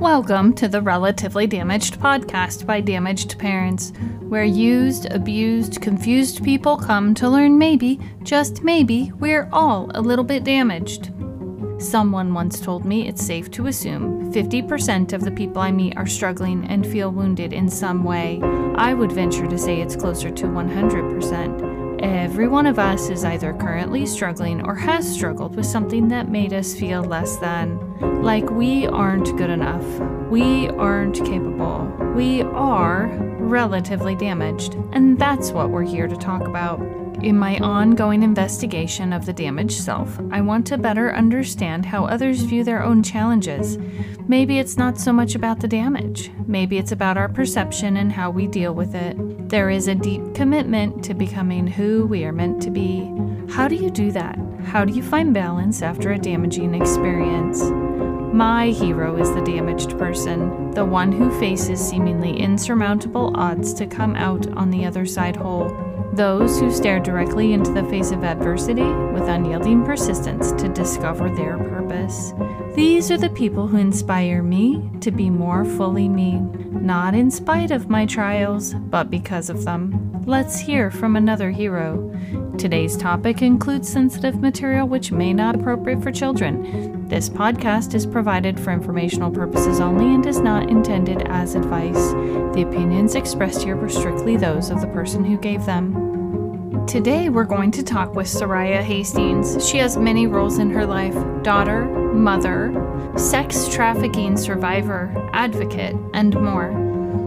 Welcome to the Relatively Damaged podcast by Damaged Parents, where used, abused, confused people come to learn maybe, just maybe, we're all a little bit damaged. Someone once told me it's safe to assume 50% of the people I meet are struggling and feel wounded in some way. I would venture to say it's closer to 100%. Every one of us is either currently struggling or has struggled with something that made us feel less than. Like we aren't good enough. We aren't capable. We are relatively damaged. And that's what we're here to talk about. In my ongoing investigation of the damaged self, I want to better understand how others view their own challenges. Maybe it's not so much about the damage, maybe it's about our perception and how we deal with it. There is a deep commitment to becoming who we are meant to be. How do you do that? How do you find balance after a damaging experience? My hero is the damaged person, the one who faces seemingly insurmountable odds to come out on the other side whole. Those who stare directly into the face of adversity with unyielding persistence to discover their purpose. These are the people who inspire me to be more fully me, not in spite of my trials, but because of them. Let's hear from another hero. Today's topic includes sensitive material which may not be appropriate for children. This podcast is provided for informational purposes only and is not intended as advice. The opinions expressed here were strictly those of the person who gave them. Today, we're going to talk with Soraya Hastings. She has many roles in her life daughter, mother, sex trafficking survivor, advocate, and more.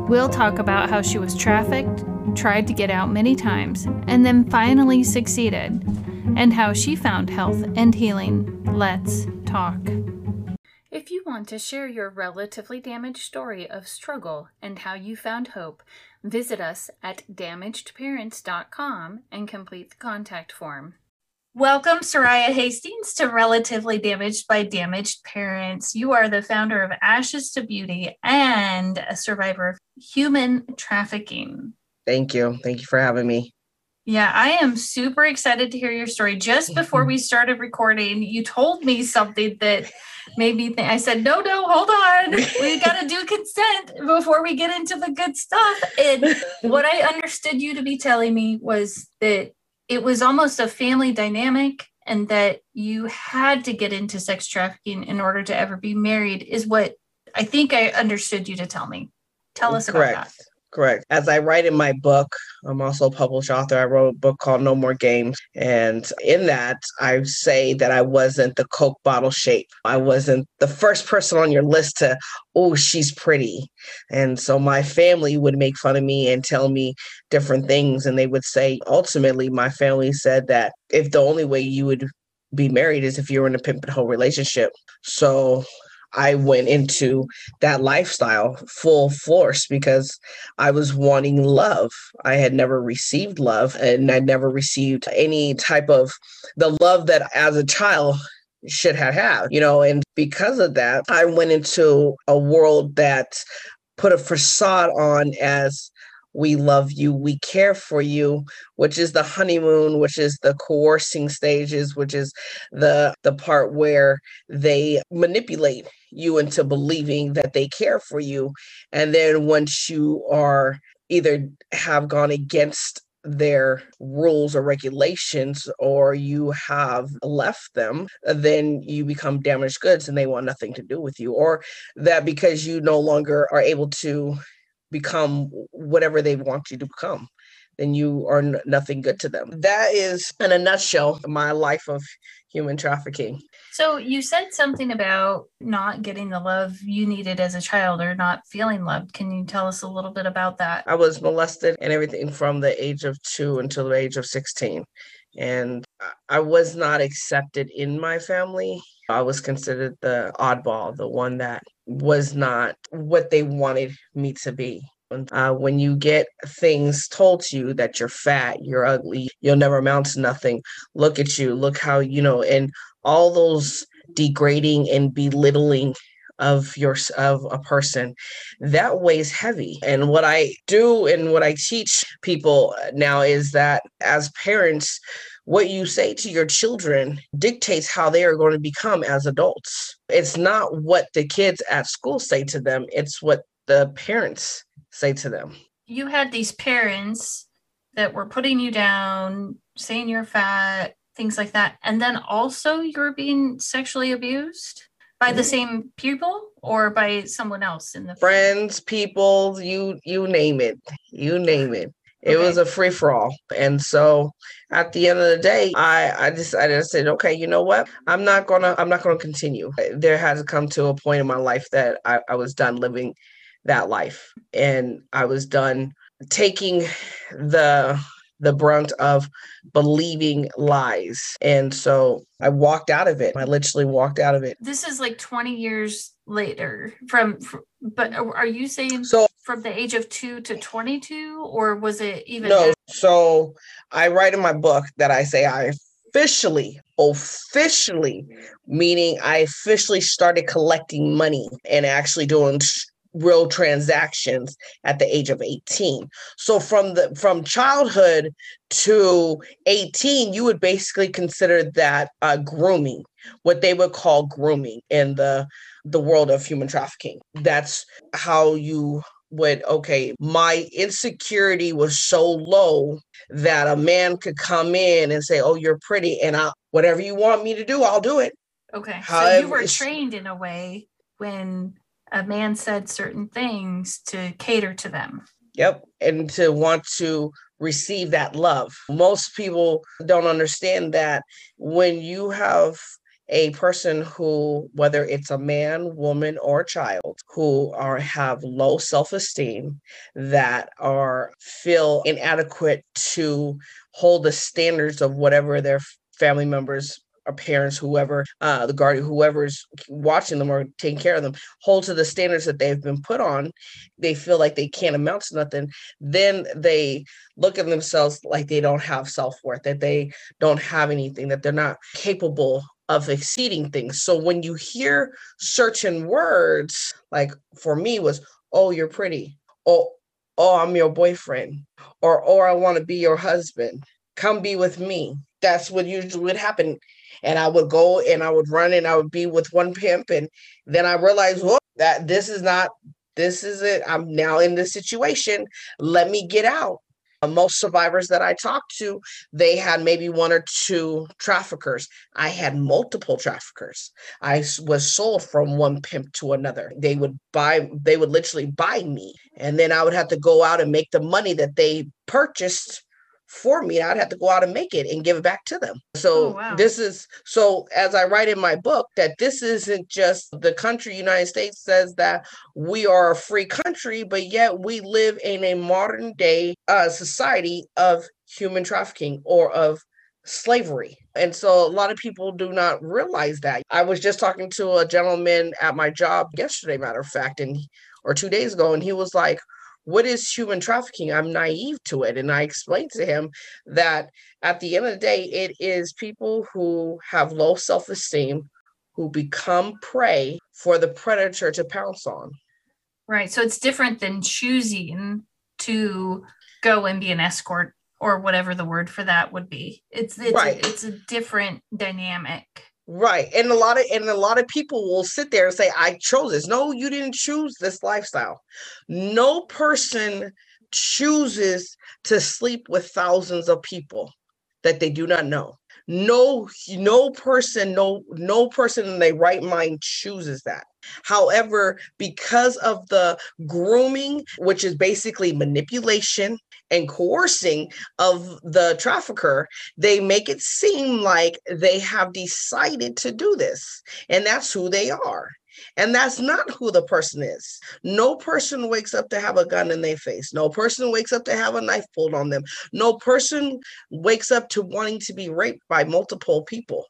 We'll talk about how she was trafficked, tried to get out many times, and then finally succeeded, and how she found health and healing. Let's talk. If you want to share your relatively damaged story of struggle and how you found hope, visit us at damagedparents.com and complete the contact form. Welcome, Soraya Hastings, to Relatively Damaged by Damaged Parents. You are the founder of Ashes to Beauty and a survivor of human trafficking. Thank you. Thank you for having me. Yeah, I am super excited to hear your story. Just before we started recording, you told me something that made me think. I said, "No, no, hold on. We got to do consent before we get into the good stuff." And what I understood you to be telling me was that it was almost a family dynamic and that you had to get into sex trafficking in order to ever be married is what I think I understood you to tell me. Tell us Correct. about that. Correct. As I write in my book, I'm also a published author. I wrote a book called No More Games. And in that, I say that I wasn't the Coke bottle shape. I wasn't the first person on your list to, oh, she's pretty. And so my family would make fun of me and tell me different things. And they would say, ultimately, my family said that if the only way you would be married is if you were in a pimp and hoe relationship. So I went into that lifestyle full force because I was wanting love. I had never received love and I never received any type of the love that as a child should have had, you know, and because of that, I went into a world that put a facade on as we love you, we care for you, which is the honeymoon, which is the coercing stages, which is the the part where they manipulate you into believing that they care for you. And then once you are either have gone against their rules or regulations or you have left them then you become damaged goods and they want nothing to do with you or that because you no longer are able to become whatever they want you to become then you are n- nothing good to them that is in a nutshell my life of human trafficking So you said something about not getting the love you needed as a child or not feeling loved. Can you tell us a little bit about that? I was molested and everything from the age of two until the age of 16. And I- I was not accepted in my family. I was considered the oddball, the one that was not what they wanted me to be. Uh, when you get things told to you that you're fat, you're ugly, you'll never amount to nothing, look at you, look how, you know, and all those degrading and belittling of your of a person that weighs heavy and what i do and what i teach people now is that as parents what you say to your children dictates how they are going to become as adults. It's not what the kids at school say to them, it's what the parents say to them. You had these parents that were putting you down, saying you're fat, things like that. And then also you're being sexually abused by the mm-hmm. same people or by someone else in the friends, people, you you name it. You name it. It okay. was a free for all. And so at the end of the day, I, I decided I said, okay, you know what? I'm not gonna I'm not gonna continue. There has come to a point in my life that I, I was done living that life. And I was done taking the the brunt of believing lies. And so I walked out of it. I literally walked out of it. This is like 20 years later from, from but are you saying so from the age of 2 to 22 or was it even No, so I write in my book that I say I officially officially meaning I officially started collecting money and actually doing real transactions at the age of 18 so from the from childhood to 18 you would basically consider that uh, grooming what they would call grooming in the the world of human trafficking. That's how you would okay my insecurity was so low that a man could come in and say oh you're pretty and i whatever you want me to do i'll do it okay However, so you were trained in a way when a man said certain things to cater to them. Yep. And to want to receive that love. Most people don't understand that when you have a person who whether it's a man woman or child who are have low self-esteem that are feel inadequate to hold the standards of whatever their family members or parents, whoever, uh, the guardian, whoever's watching them or taking care of them, hold to the standards that they've been put on, they feel like they can't amount to nothing, then they look at themselves like they don't have self worth, that they don't have anything, that they're not capable of exceeding things. So when you hear certain words, like for me was, oh, you're pretty, oh, oh, I'm your boyfriend, or oh, I want to be your husband, come be with me. That's what usually would happen and I would go and I would run and I would be with one pimp. And then I realized, well, that this is not, this is it. I'm now in this situation. Let me get out. Uh, most survivors that I talked to, they had maybe one or two traffickers. I had multiple traffickers. I was sold from one pimp to another. They would buy, they would literally buy me. And then I would have to go out and make the money that they purchased for me. I'd have to go out and make it and give it back to them. So oh, wow. this is so as I write in my book that this isn't just the country United States says that we are a free country, but yet we live in a modern day uh, society of human trafficking or of slavery. And so a lot of people do not realize that. I was just talking to a gentleman at my job yesterday, matter of fact, and or two days ago, and he was like, what is human trafficking? I'm naive to it. And I explained to him that at the end of the day, it is people who have low self esteem who become prey for the predator to pounce on. Right. So it's different than choosing to go and be an escort or whatever the word for that would be. It's it's, right. it's a different dynamic. Right. And a lot of and a lot of people will sit there and say, I chose this. No, you didn't choose this lifestyle. No person chooses to sleep with thousands of people that they do not know. No, no person, no, no person in their right mind chooses that. However, because of the grooming, which is basically manipulation, and coercing of the trafficker, they make it seem like they have decided to do this. And that's who they are. And that's not who the person is. No person wakes up to have a gun in their face. No person wakes up to have a knife pulled on them. No person wakes up to wanting to be raped by multiple people.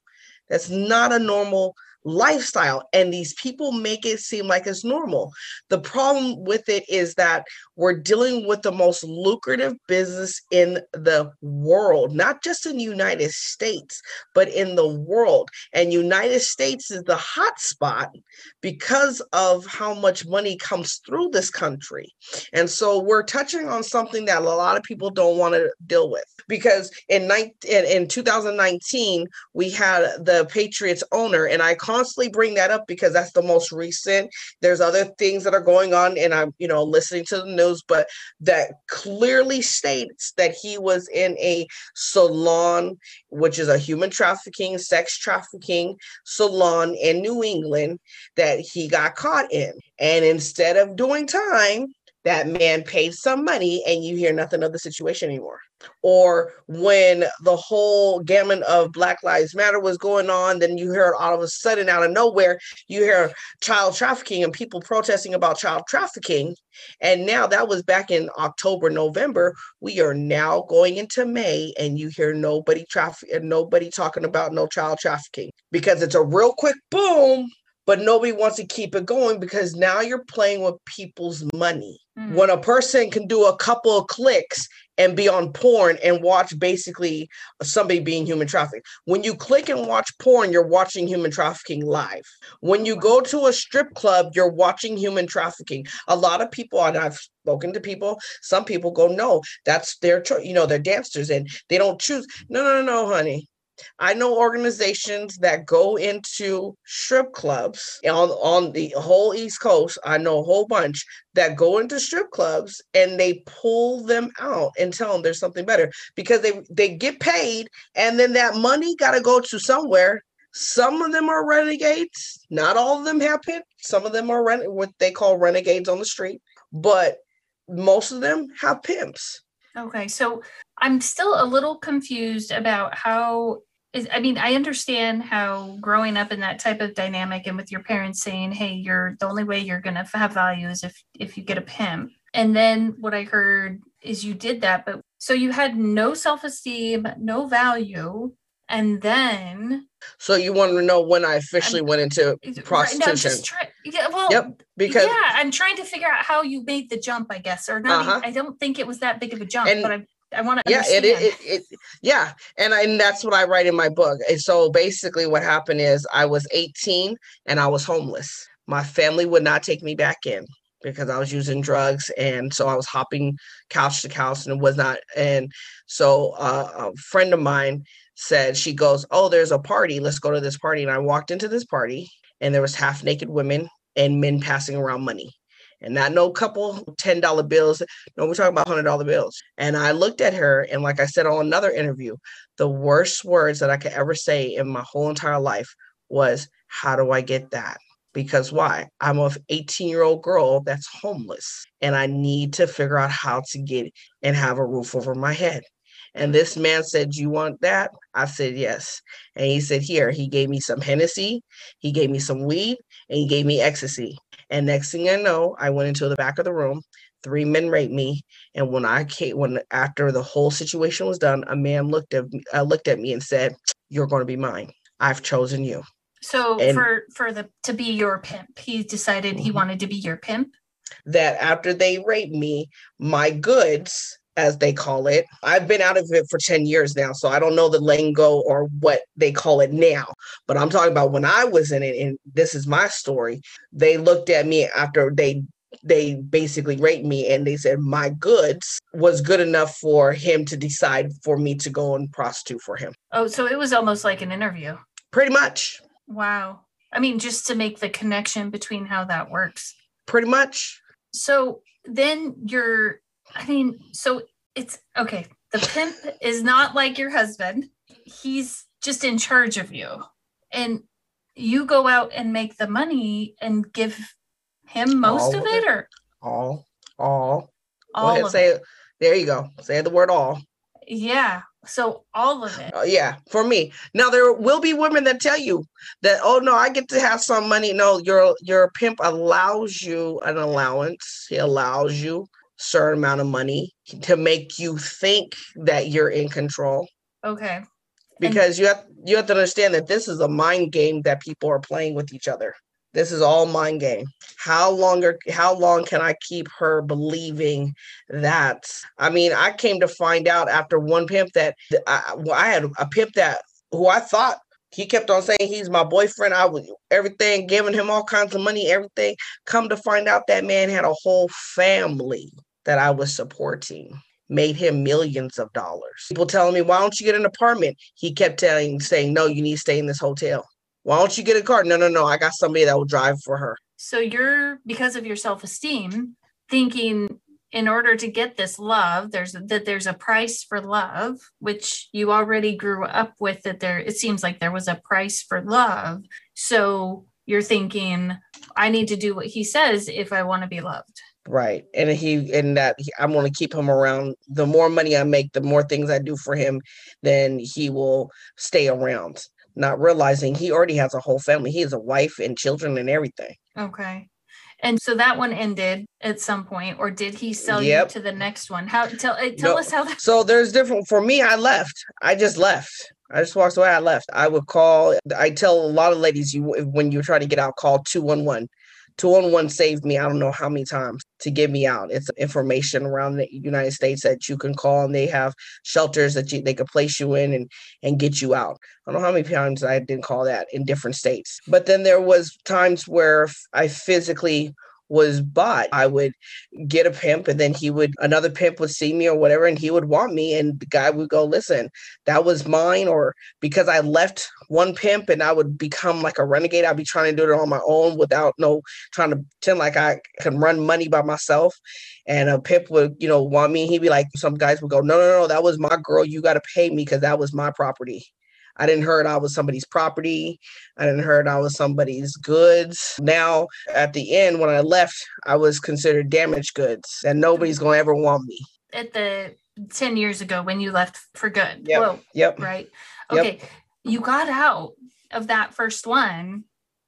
That's not a normal lifestyle and these people make it seem like it's normal. The problem with it is that we're dealing with the most lucrative business in the world not just in the united states but in the world. And united states is the hot spot because of how much money comes through this country. And so we're touching on something that a lot of people don't want to deal with because in, 19, in, in 2019 we had the patriots owner and i constantly bring that up because that's the most recent. There's other things that are going on, and I'm, you know, listening to the news, but that clearly states that he was in a salon, which is a human trafficking, sex trafficking salon in New England that he got caught in. And instead of doing time, that man paid some money and you hear nothing of the situation anymore. Or when the whole gamut of Black Lives Matter was going on, then you hear all of a sudden out of nowhere, you hear child trafficking and people protesting about child trafficking. And now that was back in October, November. We are now going into May and you hear nobody traffic nobody talking about no child trafficking because it's a real quick boom but nobody wants to keep it going because now you're playing with people's money. Mm-hmm. When a person can do a couple of clicks and be on porn and watch basically somebody being human trafficked. When you click and watch porn, you're watching human trafficking live. When you go to a strip club, you're watching human trafficking. A lot of people, and I've spoken to people, some people go, no, that's their choice. You know, they're dancers and they don't choose. No, no, no, honey. I know organizations that go into strip clubs on, on the whole East Coast. I know a whole bunch that go into strip clubs and they pull them out and tell them there's something better because they, they get paid and then that money got to go to somewhere. Some of them are renegades. Not all of them have pimp. Some of them are ren- what they call renegades on the street, but most of them have pimps. Okay, so I'm still a little confused about how is I mean, I understand how growing up in that type of dynamic and with your parents saying, "Hey, you're the only way you're going to have value is if if you get a pimp." And then what I heard is you did that, but so you had no self-esteem, no value, and then so you want to know when I officially went into prostitution? Right, try, yeah, well, yep. Because yeah, I'm trying to figure out how you made the jump. I guess, or not. Uh-huh. I don't think it was that big of a jump, and, but I I want to yeah it, it, it, it, yeah and, I, and that's what I write in my book and so basically what happened is I was 18 and I was homeless. My family would not take me back in because I was using drugs and so I was hopping couch to couch and it was not and so uh, a friend of mine said she goes oh there's a party let's go to this party and I walked into this party and there was half naked women and men passing around money and not no couple $10 bills. No, we're talking about $100 bills. And I looked at her, and like I said on another interview, the worst words that I could ever say in my whole entire life was, How do I get that? Because why? I'm a 18 year old girl that's homeless, and I need to figure out how to get and have a roof over my head. And this man said, You want that? I said, Yes. And he said, Here, he gave me some Hennessy, he gave me some weed, and he gave me ecstasy. And next thing I know, I went into the back of the room. Three men raped me, and when I came, when after the whole situation was done, a man looked at me, uh, looked at me and said, "You're going to be mine. I've chosen you." So and, for for the to be your pimp, he decided mm-hmm. he wanted to be your pimp. That after they raped me, my goods as they call it. I've been out of it for 10 years now, so I don't know the lingo or what they call it now. But I'm talking about when I was in it, and this is my story. They looked at me after they they basically raped me and they said my goods was good enough for him to decide for me to go and prostitute for him. Oh, so it was almost like an interview. Pretty much. Wow. I mean, just to make the connection between how that works. Pretty much. So then you're I mean, so it's okay. The pimp is not like your husband. He's just in charge of you. And you go out and make the money and give him most all of it, or? All all. All go ahead, say it. there you go. Say the word all. Yeah so all of it. Uh, yeah for me. Now there will be women that tell you that oh no i get to have some money. No your your pimp allows you an allowance. He allows you certain amount of money to make you think that you're in control. Okay. because you have you have to understand that this is a mind game that people are playing with each other. This is all mind game. How longer how long can I keep her believing that? I mean, I came to find out after one pimp that I, I had a pimp that who I thought he kept on saying he's my boyfriend. I was everything, giving him all kinds of money, everything. Come to find out that man had a whole family that I was supporting made him millions of dollars. People telling me, why don't you get an apartment? He kept telling, saying, no, you need to stay in this hotel. Why don't you get a car? No, no, no. I got somebody that will drive for her. So you're, because of your self esteem, thinking in order to get this love there's that there's a price for love which you already grew up with that there it seems like there was a price for love so you're thinking i need to do what he says if i want to be loved Right. And he and that he, I'm going to keep him around. The more money I make, the more things I do for him, then he will stay around. Not realizing he already has a whole family. He has a wife and children and everything. Okay. And so that one ended at some point, or did he sell yep. you to the next one? How tell uh, tell no. us how that so there's different for me, I left. I just left. I just walked away. I left. I would call. I tell a lot of ladies, you when you're trying to get out, call two one one. 211 saved me, I don't know how many times to get me out. It's information around the United States that you can call and they have shelters that you, they could place you in and, and get you out. I don't know how many times I didn't call that in different states. But then there was times where I physically was bought. I would get a pimp and then he would another pimp would see me or whatever and he would want me and the guy would go, "Listen, that was mine or because I left one pimp and I would become like a renegade, I'd be trying to do it on my own without no trying to pretend like I can run money by myself." And a pimp would, you know, want me. He'd be like, some guys would go, no, no, no, that was my girl. You got to pay me because that was my property. I didn't heard I was somebody's property. I didn't heard I was somebody's goods. Now at the end, when I left, I was considered damaged goods, and nobody's gonna ever want me. At the ten years ago when you left for good. Yep. Whoa. Yep. Right. Okay. Yep. You got out of that first one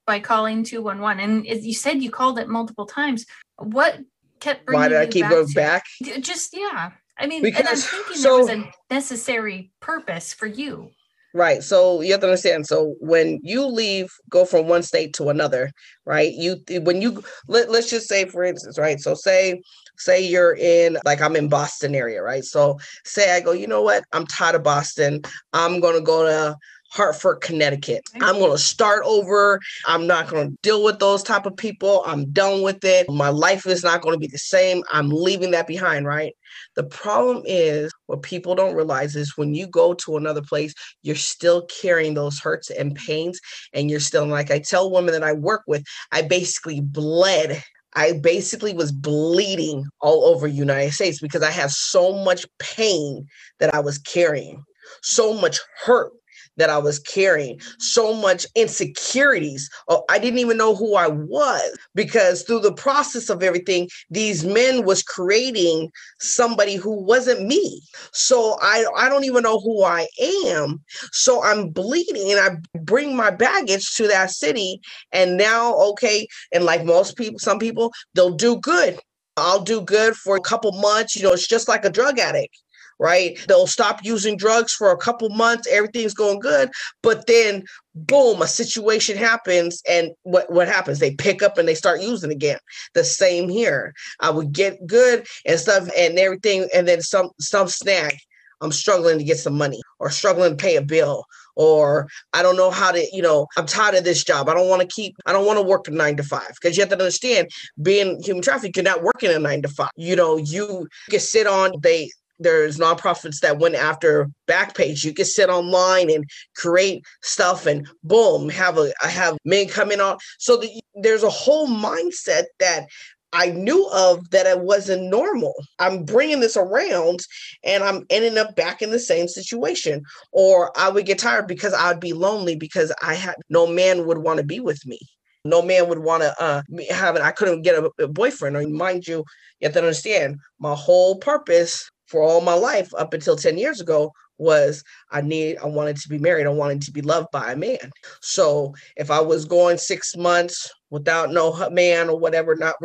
by calling 211 and you said you called it multiple times what kept bringing why did i keep back going back just yeah i mean because, and i'm thinking so, there was a necessary purpose for you Right. So you have to understand. So when you leave, go from one state to another, right? You when you let, let's just say for instance, right? So say say you're in like I'm in Boston area, right? So say I go, you know what? I'm tired of Boston. I'm gonna go to Hartford, Connecticut. I'm going to start over. I'm not going to deal with those type of people. I'm done with it. My life is not going to be the same. I'm leaving that behind, right? The problem is what people don't realize is when you go to another place, you're still carrying those hurts and pains and you're still like I tell women that I work with, I basically bled. I basically was bleeding all over United States because I had so much pain that I was carrying, so much hurt that I was carrying, so much insecurities. Oh, I didn't even know who I was because through the process of everything, these men was creating somebody who wasn't me. So I, I don't even know who I am. So I'm bleeding and I bring my baggage to that city. And now, okay, and like most people, some people, they'll do good. I'll do good for a couple months. You know, it's just like a drug addict right? They'll stop using drugs for a couple months, everything's going good, but then boom, a situation happens, and what what happens? They pick up and they start using again. The same here. I would get good and stuff and everything, and then some some snack. I'm struggling to get some money or struggling to pay a bill or I don't know how to, you know, I'm tired of this job. I don't want to keep, I don't want to work a nine to five because you have to understand being human trafficking, you're not working a nine to five. You know, you can sit on, they, there's nonprofits that went after Backpage. You can sit online and create stuff, and boom, have a have men coming on. So the, there's a whole mindset that I knew of that it wasn't normal. I'm bringing this around and I'm ending up back in the same situation. Or I would get tired because I'd be lonely because I had no man would want to be with me. No man would want to uh, have it. I couldn't get a, a boyfriend. Or mind you, you have to understand my whole purpose for all my life up until 10 years ago was I need I wanted to be married. I wanted to be loved by a man. So if I was going six months without no man or whatever, not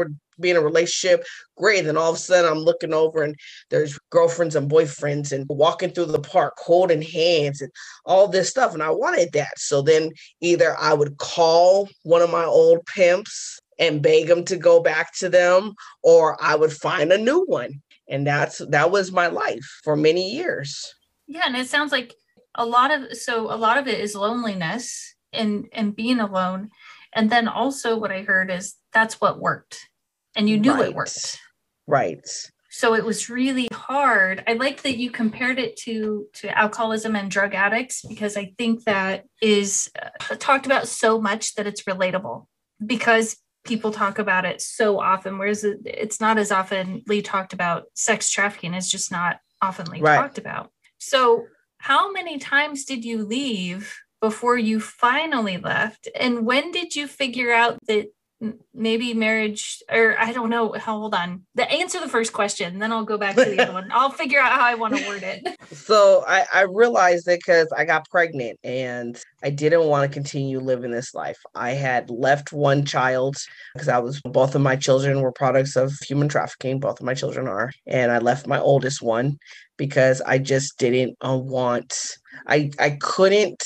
being in a relationship. Great. Then all of a sudden I'm looking over and there's girlfriends and boyfriends and walking through the park holding hands and all this stuff. And I wanted that. So then either I would call one of my old pimps and beg them to go back to them, or I would find a new one. And that's that was my life for many years. Yeah, and it sounds like a lot of so a lot of it is loneliness and and being alone. And then also what I heard is that's what worked. And you knew right. it worked. Right. So it was really hard. I like that you compared it to to alcoholism and drug addicts because I think that is uh, talked about so much that it's relatable because people talk about it so often whereas it's not as oftenly talked about sex trafficking is just not oftenly right. talked about so how many times did you leave before you finally left and when did you figure out that maybe marriage or I don't know. Hold on. The answer the first question, then I'll go back to the other one. I'll figure out how I want to word it. So I, I realized it because I got pregnant and I didn't want to continue living this life. I had left one child because I was both of my children were products of human trafficking. Both of my children are, and I left my oldest one because I just didn't uh, want. I I couldn't.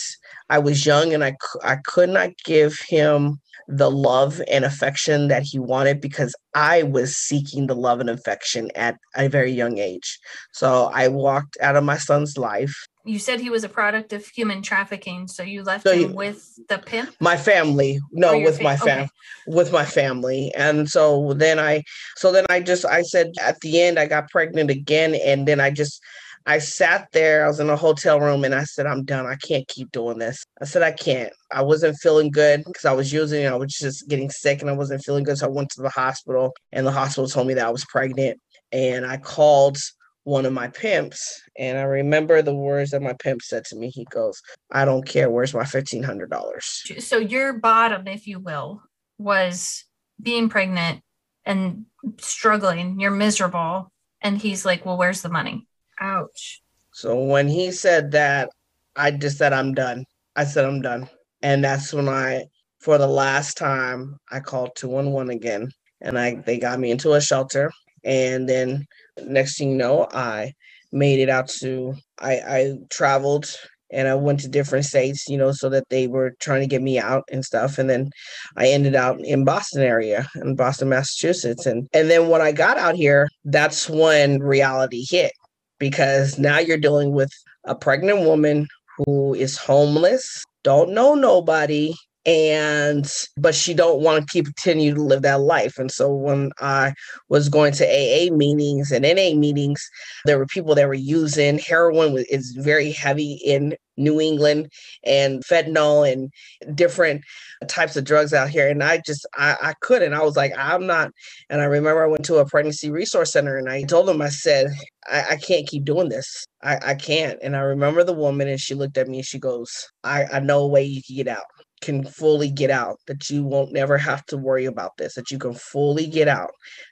I was young and I I could not give him the love and affection that he wanted because I was seeking the love and affection at a very young age. So I walked out of my son's life. You said he was a product of human trafficking, so you left so him with the pimp. My family, no, oh, with fam- my fam, okay. with my family, and so then I, so then I just I said at the end I got pregnant again, and then I just I sat there, I was in a hotel room and I said, I'm done. I can't keep doing this. I said, I can't. I wasn't feeling good because I was using, I was just getting sick and I wasn't feeling good. So I went to the hospital and the hospital told me that I was pregnant. And I called one of my pimps and I remember the words that my pimp said to me. He goes, I don't care. Where's my $1,500? So your bottom, if you will, was being pregnant and struggling. You're miserable. And he's like, Well, where's the money? Ouch. So when he said that, I just said, I'm done. I said, I'm done. And that's when I, for the last time, I called 211 again. And I they got me into a shelter. And then next thing you know, I made it out to I, I traveled and I went to different states, you know, so that they were trying to get me out and stuff. And then I ended out in Boston area, in Boston, Massachusetts. And and then when I got out here, that's when reality hit because now you're dealing with a pregnant woman who is homeless, don't know nobody, and but she don't want to keep continue to live that life. And so when i was going to aa meetings and na meetings there were people that were using heroin is very heavy in new england and fentanyl and different types of drugs out here. And i just i, I couldn't. I was like i'm not and i remember i went to a pregnancy resource center and i told them i said i, I can't keep doing this. I, I can't. And i remember the woman and she looked at me and she goes i, I know a way you can get out can fully get out, that you won't never have to worry about this, that you can fully get out,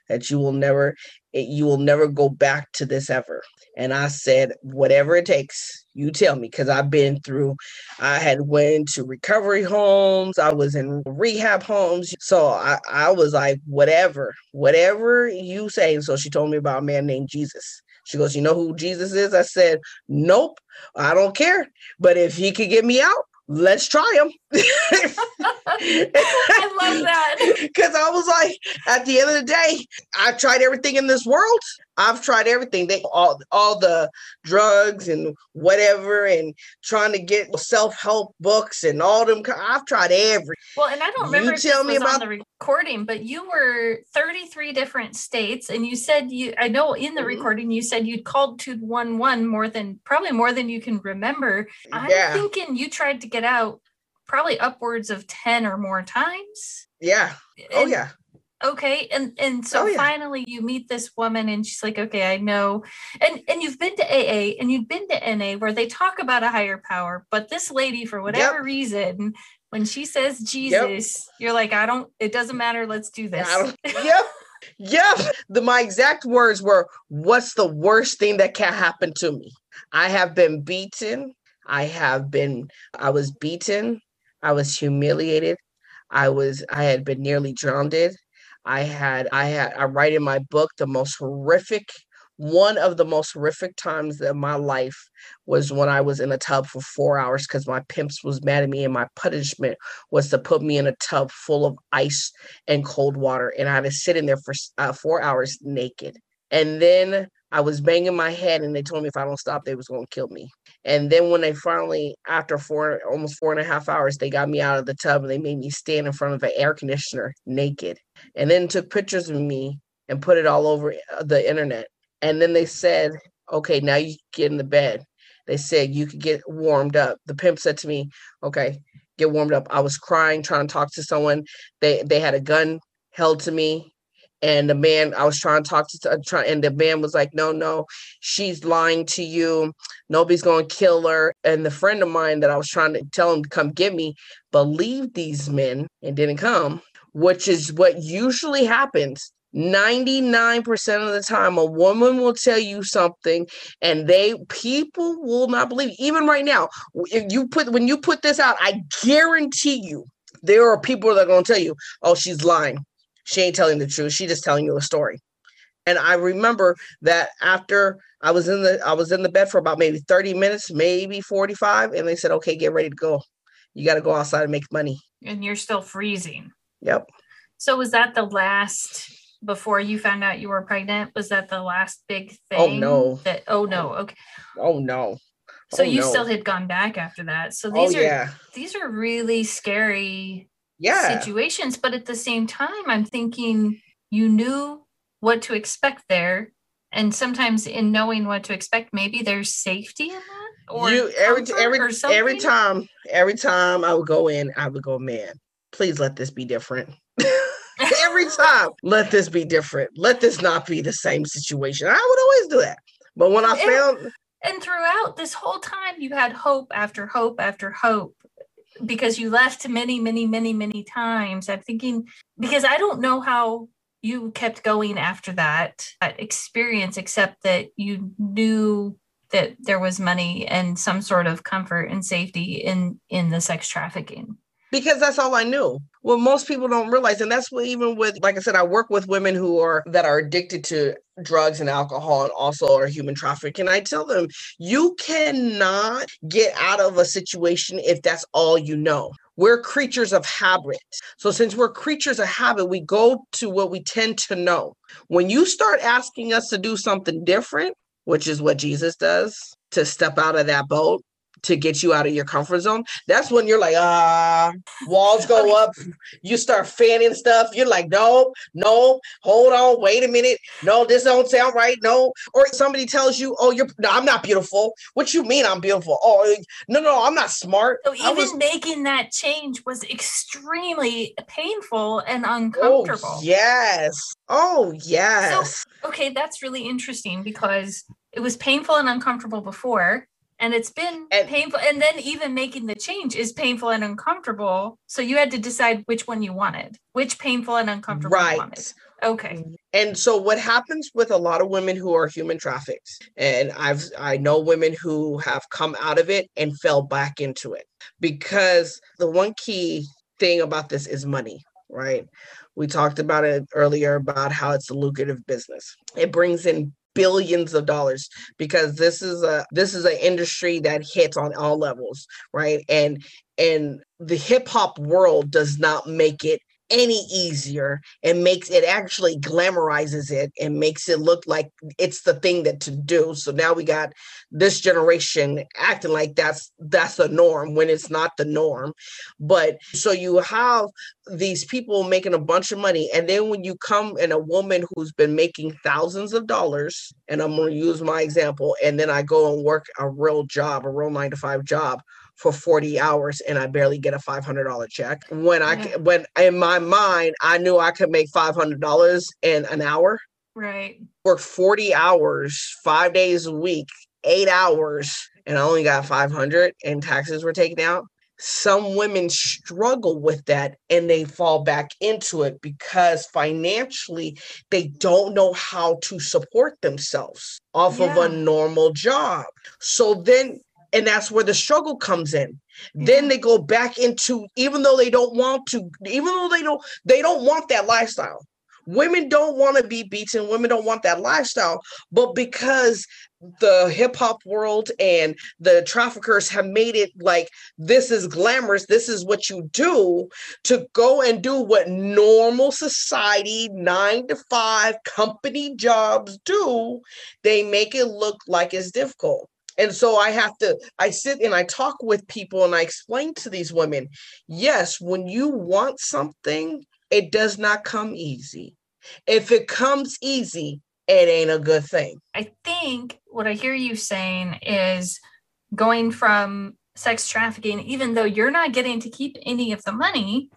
that you will never eh, you will never go back to this ever. And I said, whatever it takes, you tell me, because I've been through, I had went to recovery homes, I was in rehab homes. So I, I was like, whatever, whatever you say. And so she told me about a man named Jesus. She goes, You know who Jesus is? I said, Nope, I don't care. But if he could get me out, let's try them. I love that. Because I was like, at the end of the day, I've tried everything in this world. I've tried everything. They all all the drugs and whatever, and trying two get self help books and all them. I've tried every. Well, and I don't remember. You tell me about the recording, but you were thirty three different states, and you said you. I know in the mm-hmm. recording you said you'd called to one one more than probably more than you can remember. I'm yeah. thinking you tried to get out probably upwards of 10 or more times. Yeah. Oh and, yeah. Okay. And and so oh, yeah. finally you meet this woman and she's like, okay, I know. And and you've been to AA and you've been to NA where they talk about a higher power, but this lady, for whatever yep. reason, when she says Jesus, yep. you're like, I don't, it doesn't matter, let's do this. yep. Yep. The my exact words were, what's the worst thing that can happen to me? I have been beaten. I have been, I was beaten. I was humiliated. I was I had been nearly drowned. I had I had I write in my book the most horrific one of the most horrific times in my life was when I was in a tub for four hours because my pimps was mad at me and my punishment was to put me in a tub full of ice and cold water and I had to sit in there for uh, four hours naked. And then I was banging my head and they told me if I don't stop, they was to kill me. And then when they finally, after four, almost four and a half hours, they got me out of the tub and they made me stand in front of an air conditioner naked and then took pictures of me and put it all over uh, the internet. And then they said, okay, now you get in the bed. They said you could get warmed up. The pimp said to me, okay, get warmed up. I was crying, trying to talk to someone. They they had a gun held to me. And the man, I was trying to talk to, uh, try, and the man was like, "No, no, she's lying to you. Nobody's going to kill her." And the friend of mine that I was trying to tell him to come get me believed these men and didn't come, which is what usually happens 99% of the time a woman will tell you something and they people will not believe even right now if you put when you put this out i guarantee you there are people that are going to tell you oh she's lying she ain't telling the truth she's just telling you a story and i remember that after i was in the i was in the bed for about maybe 30 minutes maybe 45 and they said okay get ready to go you got to go outside and make money and you're still freezing yep so was that the last before you found out you were pregnant? Was that the last big oh, thing? Oh, no. That oh no. Oh. Okay. oh no So Oh, you no. still had gone back after that. So oh these are yeah these are really scary yeah situations. But at the same time, I'm thinking you knew what to expect there. And sometimes in knowing what to expect, maybe there's safety in that. Or you every every or every time every time I would go in, I would go, man, please let this be different. every time, let this be different. Let this not be the same situation. I would always do that. But when I And- found And throughout this whole time, you had hope after hope after hope because you left many, many, many, many times. I'm thinking, because I don't know how you kept going after that, that experience, except that you knew that there was money and some sort of comfort and safety in in the sex trafficking. Because that's all I knew. Well, most people don't realize, and that's what even with, like I said, I work with women who are that are addicted to drugs and alcohol and also are human trafficked. And I tell them, you cannot get out of a situation if that's all you know. We're creatures of habit. So since we're creatures of habit, we go to what we tend to know. When you start asking us to do something different, which is what Jesus does, to step out of that boat, to get you out of your comfort zone. That's when you're like, ah, walls go Okay. up. You start fanning stuff. You're like, no, no, hold on, wait a minute. No, this don't sound right. No. Or somebody tells you, oh, you're no, I'm not beautiful. What you mean I'm beautiful? Oh, no, no, I'm not smart. So even was- making that change was extremely painful and Oh, uncomfortable. yes. Oh, yes. okay, that's really interesting because it was painful and uncomfortable before, and it's been And- painful. And then even making the change is painful and uncomfortable. So you had to decide which one you wanted, which painful and uncomfortable you right. wanted. Okay. Mm-hmm. And so what happens with a lot of women who are human trafficked, and I've I know women who have come out of it and fell back into it because the one key thing about this is money, right? We talked about it earlier about how it's a lucrative business. It brings in billions of dollars because this is a this is an industry that hits on all levels, right? And and the hip hop world does not make it any easier and makes it actually glamorizes it and makes it look like it's the thing that to do. So now we got this generation acting like that's that's the norm when it's not the norm. But so you have these people making a bunch of money and then when you come and a woman who's been making thousands of dollars and i'm going to use my example and then i go and work a real job a real 9 to 5 job for 40 hours and I barely get a $500 check. When I Yeah. when in my mind I knew I could make $500 in an hour, Right. work 40 hours, 5 days a week, 8 hours and I only got 500 and taxes were taken out. Some women struggle with that and they fall back into it because financially they don't know how to support themselves off of a normal job. So then and that's where the struggle comes in then they go back into even though they don't want to even though they don't they don't want that lifestyle Women don't want to be beaten. Women don't want that lifestyle. But because the hip hop world and the traffickers have made it like this is glamorous, this is what you do to go and do what normal society, nine to five company jobs do, they make it look like it's difficult. And so I have to, I sit and I talk with people and I explain to these women yes, when you want something, it does not come easy. If it comes easy, it ain't a good thing. I think what I hear you saying is going from sex trafficking, even though you're not getting to keep any of the money,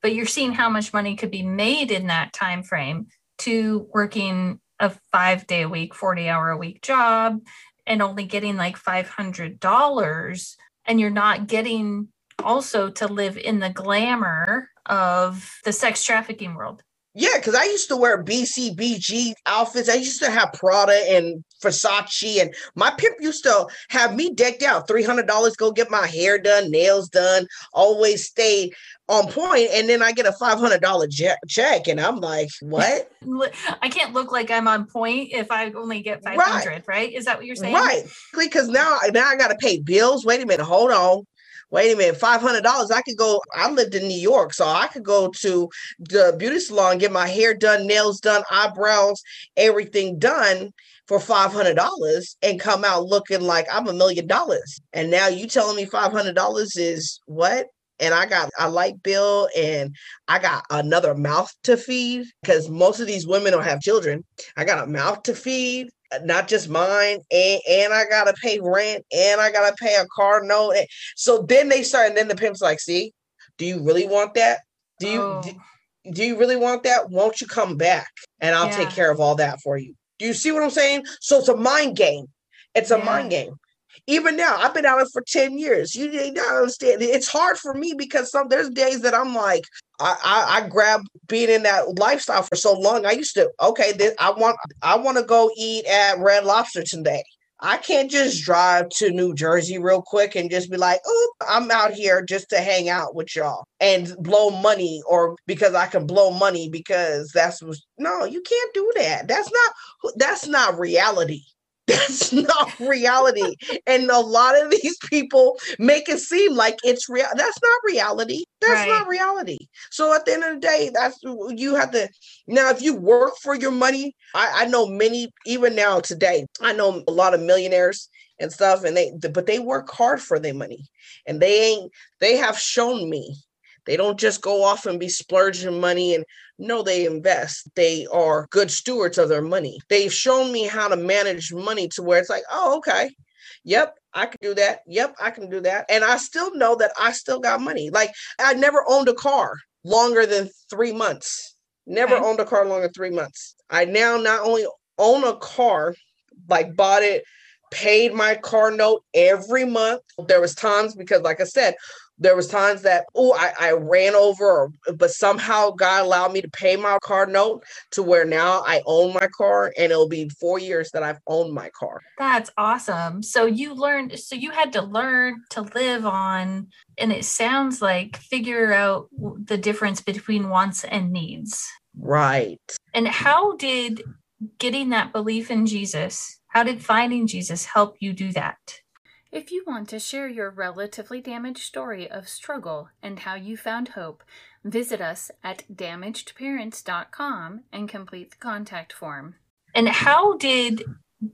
but you're seeing how much money could be made in that time frame to working a five day a week, 40 hour a week job and only getting like $500 and you're not getting also to live in the glamour of the sex trafficking world. Yeah, because I used to wear BCBG outfits. I used to have Prada and Versace, and my pimp used to have me decked out. Three hundred dollars, go get my hair done, nails done. Always stay on point, and then I get a five hundred dollar check, and I'm like, what? I can't look like I'm on point if I only get five hundred. Right. right? Is that what you're saying? Right. Because now, now I got to pay bills. Wait a minute. Hold on wait a minute, five hundred dollars. I could go. I lived in New York, so I could go to the beauty salon, get my hair done, nails done, eyebrows, everything done for five hundred dollars, and come out looking like I'm a million dollars. And now you telling me five hundred dollars is what? and I got a light bill and I got another mouth to feed because most of these women don't have children. I got a mouth to feed not just mine, and, and I gotta pay rent, and I gotta pay a car note. And so then they start, and then the pimp's like, "See, do you really want that? Do you oh. do, do, you really want that? Won't you come back, and I'll yeah. take care of all that for you?" Do you see what I'm saying? So it's a mind game. It's a yeah. mind game. Even now, I've been out of for 10 years. You don't understand. It's hard for me because some there's days that I'm like, I, I, I grab being in that lifestyle for so long. I used to okay, this, I want I want to go eat at Red Lobster today. I can't just drive to New Jersey real quick and just be like, oh, I'm out here just to hang out with y'all and blow money or because I can blow money because that's no, you can't do that. That's not that's not reality. That's not reality. and a lot of these people make it seem like it's real. That's not reality. That's right. not reality. So at the end of the day, that's you have to now if you work for your money, I, I know many, even now today, I know a lot of millionaires and stuff, and they but they work hard for their money. And they ain't they have shown me they don't just go off and be splurging money and no, they invest. They are good stewards of their money. They've shown me how to manage money to where it's like, oh, okay. Yep, I can do that. Yep, I can do that. And I still know that I still got money. Like I never owned a car longer than three months. Never okay. owned a car longer than three months. I now not only own a car, like bought it, paid my car note every month. There was times because, like I said, there was times that oh I, I ran over or, but somehow god allowed me to pay my car note to where now i own my car and it'll be four years that i've owned my car. That's awesome. So you learned so you had to learn to live on and it sounds like figure out the difference between wants and needs. Right. And how did getting that belief in jesus how did finding jesus help you do that if you want to share your relatively damaged story of struggle and how you found hope, visit us at damagedparents.com and complete the contact form. And how did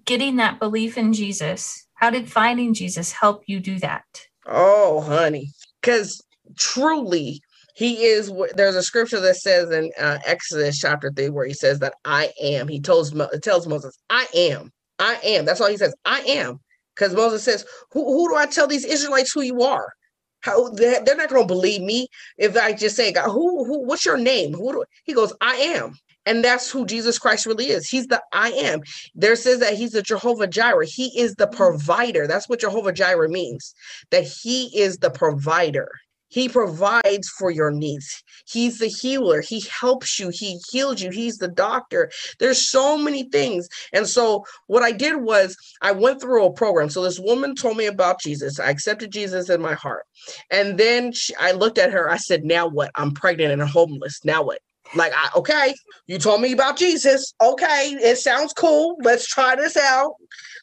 getting that belief in Jesus, how did finding Jesus help you do that? Oh, honey, because truly, he is there's a scripture that says in uh, exodus chapter 3 where he says that i am he tells tells moses i am i am that's all he says i am because Moses says, who, who do I tell these Israelites who you are? How they're, they're not going to believe me if I just say, God, who, who, what's your name? Who do he goes, I am. And that's who Jesus Christ really is. He's the I am. There says that he's the Jehovah Jireh. He is the provider. That's what Jehovah Jireh means. That he is the provider. He provides for your needs. He's the healer. He helps you. He heals you. He's the doctor. There's so many things. And so what I did was I went through a program. So this woman told me about Jesus. I accepted Jesus in my heart. And then she, I looked at her. I said, now what? I'm pregnant and homeless. Now what? Like, I, okay, you told me about Jesus. Okay, it sounds cool. Let's try this out.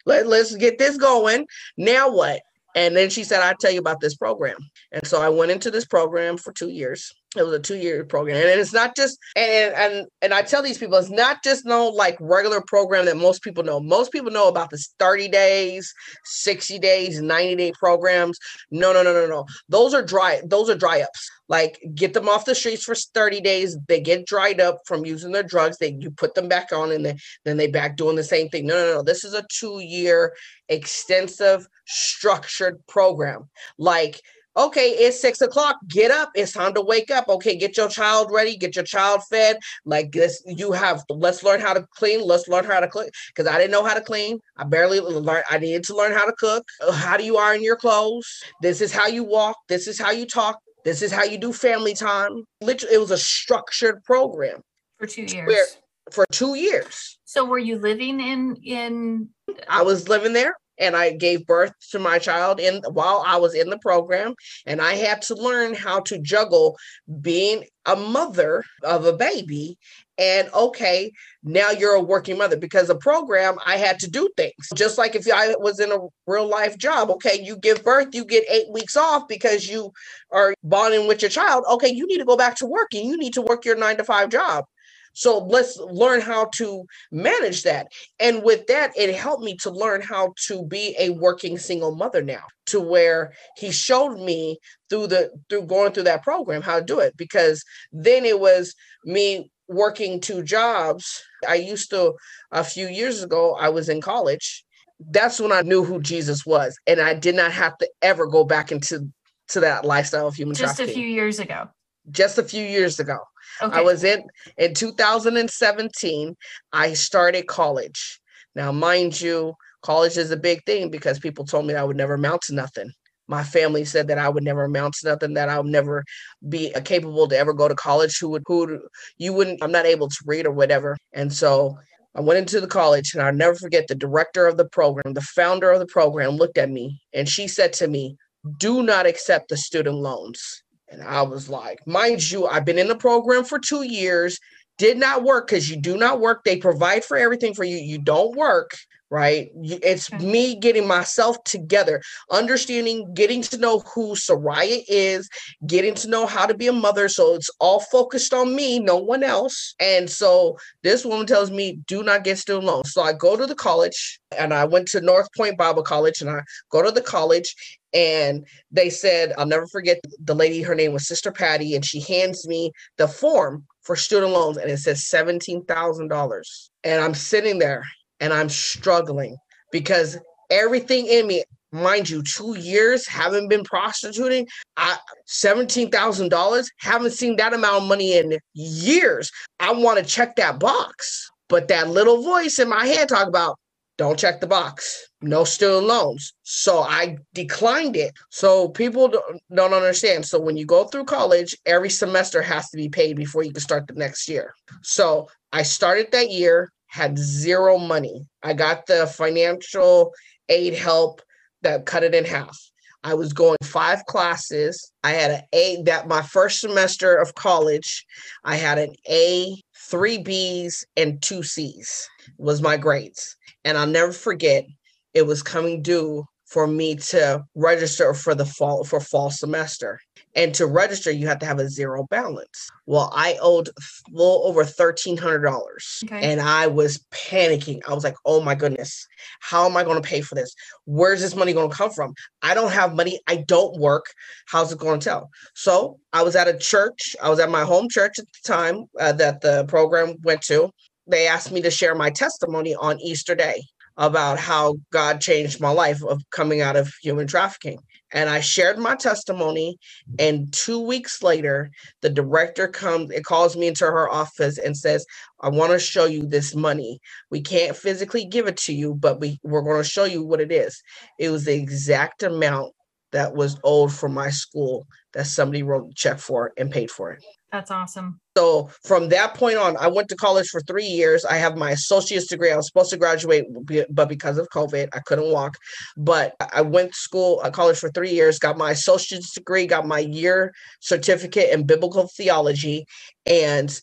Let, let's get this going. Now what? And then she said, I'll tell you about this program. And so I went into this program for two years. It was a two-year program. And it's not just and and and I tell these people, it's not just no like regular program that most people know. Most people know about the 30 days, 60 days, 90-day programs. No, no, no, no, no. Those are dry, those are dry ups. Like get them off the streets for 30 days. They get dried up from using their drugs. They you put them back on and then, then they back doing the same thing. No, no, no. This is a two-year extensive structured program. Like okay, it's six o'clock. Get up. It's time to wake up. Okay, get your child ready. Get your child fed. Like this, you have. Let's learn how to clean. Let's learn how to clean. Because I didn't know how to clean. I barely learned. I needed to learn how to cook. Uh, how do you iron your clothes? This is how you walk. This is how you talk. This is how you do family time. Literally, it was a structured program for two years. Where, for two years. So were you living in in? I was living there and I gave birth to my child in while I was in the program and I had to learn how to juggle being a mother of a baby and okay now you're a working mother because a program I had to do things. Just like if I was in a real life job okay you give birth you get 8 weeks off because you are bonding with your child. Okay you need to go back to work and you need to work your 9 to 5 job so let's learn how to manage that. And with that, it helped me to learn how to be a working single mother now, to where he showed me through the through going through that program how to do it. Because then it was me working two jobs. I used to a few years ago, I was in college. That's when I knew who Jesus was. And I did not have to ever go back into to that lifestyle of human just trafficking. a few years ago. Just a few years ago. Okay. I was in in 2017. I started college. Now, mind you, college is a big thing because people told me I would never amount to nothing. My family said that I would never amount to nothing, that I would never be capable to ever go to college. Who would, who would, you wouldn't, I'm not able to read or whatever. And so I went into the college and I'll never forget the director of the program, the founder of the program looked at me and she said to me, do not accept the student loans. And I was like, mind you, I've been in the program for two years, did not work because you do not work. They provide for everything for you. You don't work right? It's me getting myself together, understanding, getting to know who Soraya is, getting to know how to be a mother. So it's all focused on me, no one else. And so this woman tells me, do not get student loans. So I go to the college and I went to North Point Bible College and I go to the college and they said, I'll never forget the lady, her name was Sister Patty, and she hands me the form for student loans and it says $17,000. And I'm sitting there and I'm struggling because everything in me, mind you, two years haven't been prostituting. I seventeen thousand dollars haven't seen that amount of money in years. I want to check that box, but that little voice in my head talk about don't check the box. No student loans. So i declined it. So people don't, don't understand. So when you go through college every semester has to be paid before you can start the next year. So i started that year had zero money. I got the financial aid help that cut it in half. I was going five classes. I had an A that my first semester of college, I had an A, three B's, and two C's was my grades. And I'll never forget it was coming due for me to register for the fall for fall semester. And to register, you have to have a zero balance. Well, I owed well over thirteen hundred dollars, okay. and I was panicking. I was like, "Oh my goodness, how am I going to pay for this? Where's this money going to come from? I don't have money. I don't work. How's it going to tell?" So I was at a church. I was at my home church at the time uh, that the program went to. They asked me to share my testimony on Easter Day about how God changed my life of coming out of human trafficking. And I shared my testimony. And two weeks later, the director comes, it calls me into her office and says, I want to show you this money. We can't physically give it to you, but we, we're going to show you what it is. It was the exact amount that was owed from my school that somebody wrote a check for and paid for it. That's awesome. So from that point on, I went to college for three years. I have my associate's degree. I was supposed to graduate, but because of COVID, I couldn't walk. But I went to school, uh, college for three years, got my associate's degree, got my year certificate in biblical theology, and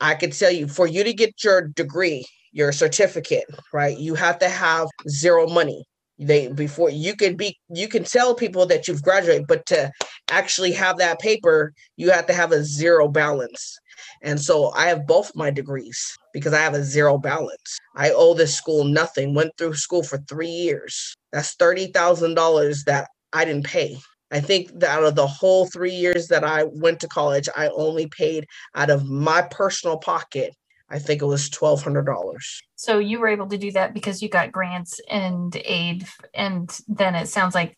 I could tell you for you to get your degree, your certificate, right? You have to have zero money. They before you can be you can tell people that you've graduated, but to actually have that paper, you have to have a zero balance. And so I have both my degrees because I have a zero balance. I owe this school nothing. Went through school for three years. That's $30,000 that I didn't pay. I think that out of the whole three years that I went to college, I only paid out of my personal pocket. I think it was twelve hundred dollars. So you were able to do that because you got grants and aid, and then it sounds like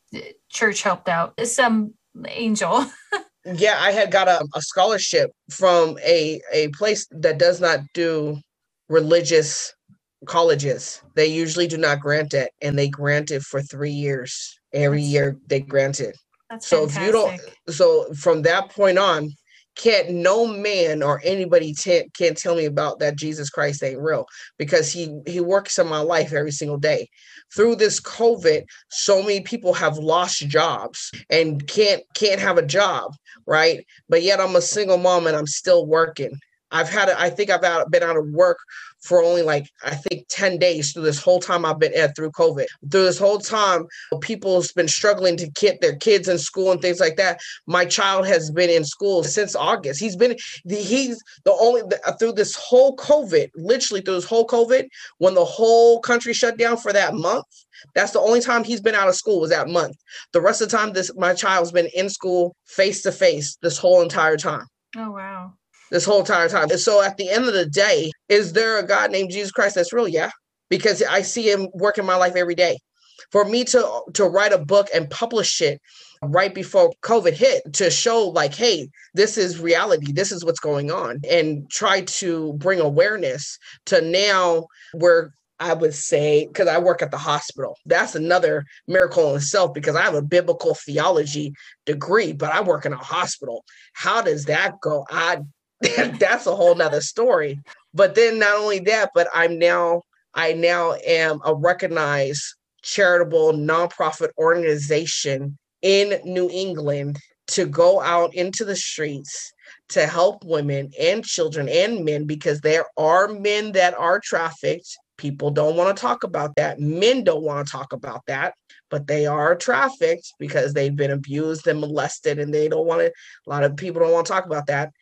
church helped out. Some angel. yeah, I had got a, a scholarship from a a place that does not do religious colleges. They usually do not grant it, and they grant it for three years. Every year they grant it. That's so fantastic. if you don't, so from that point on, can't no man or anybody t- can't tell me about that Jesus Christ ain't real because he he works in my life every single day. Through this COVID, so many people have lost jobs and can't can't have a job, right? But yet I'm a single mom and I'm still working. I've had I think I've been out of work for only like I think 10 days through this whole time I've been at through COVID. Through this whole time, people's been struggling to get their kids in school and things like that. My child has been in school since August. He's been the, he's the only uh, through this whole COVID, literally through this whole COVID, when the whole country shut down for that month. That's the only time he's been out of school was that month. The rest of the time, this my child's been in school face to face this whole entire time. Oh wow this whole entire time. And so at the end of the day, is there a God named Jesus Christ that's real? Yeah, because I see him work in my life every day. For me to to write a book and publish it right before COVID hit to show like, hey, this is reality, this is what's going on, and try to bring awareness to now where I would say, because I work at the hospital. That's another miracle in itself because I have a biblical theology degree, but I work in a hospital. How does that go? I that's a whole nother story. But then not only that, but I'm now I now am a recognized charitable nonprofit organization in New England to go out into the streets to help women and children and men because there are men that are trafficked. People don't want to talk about that. Men don't want to talk about that, but they are trafficked because they've been abused and molested and they don't want to. A lot of people don't want to talk about that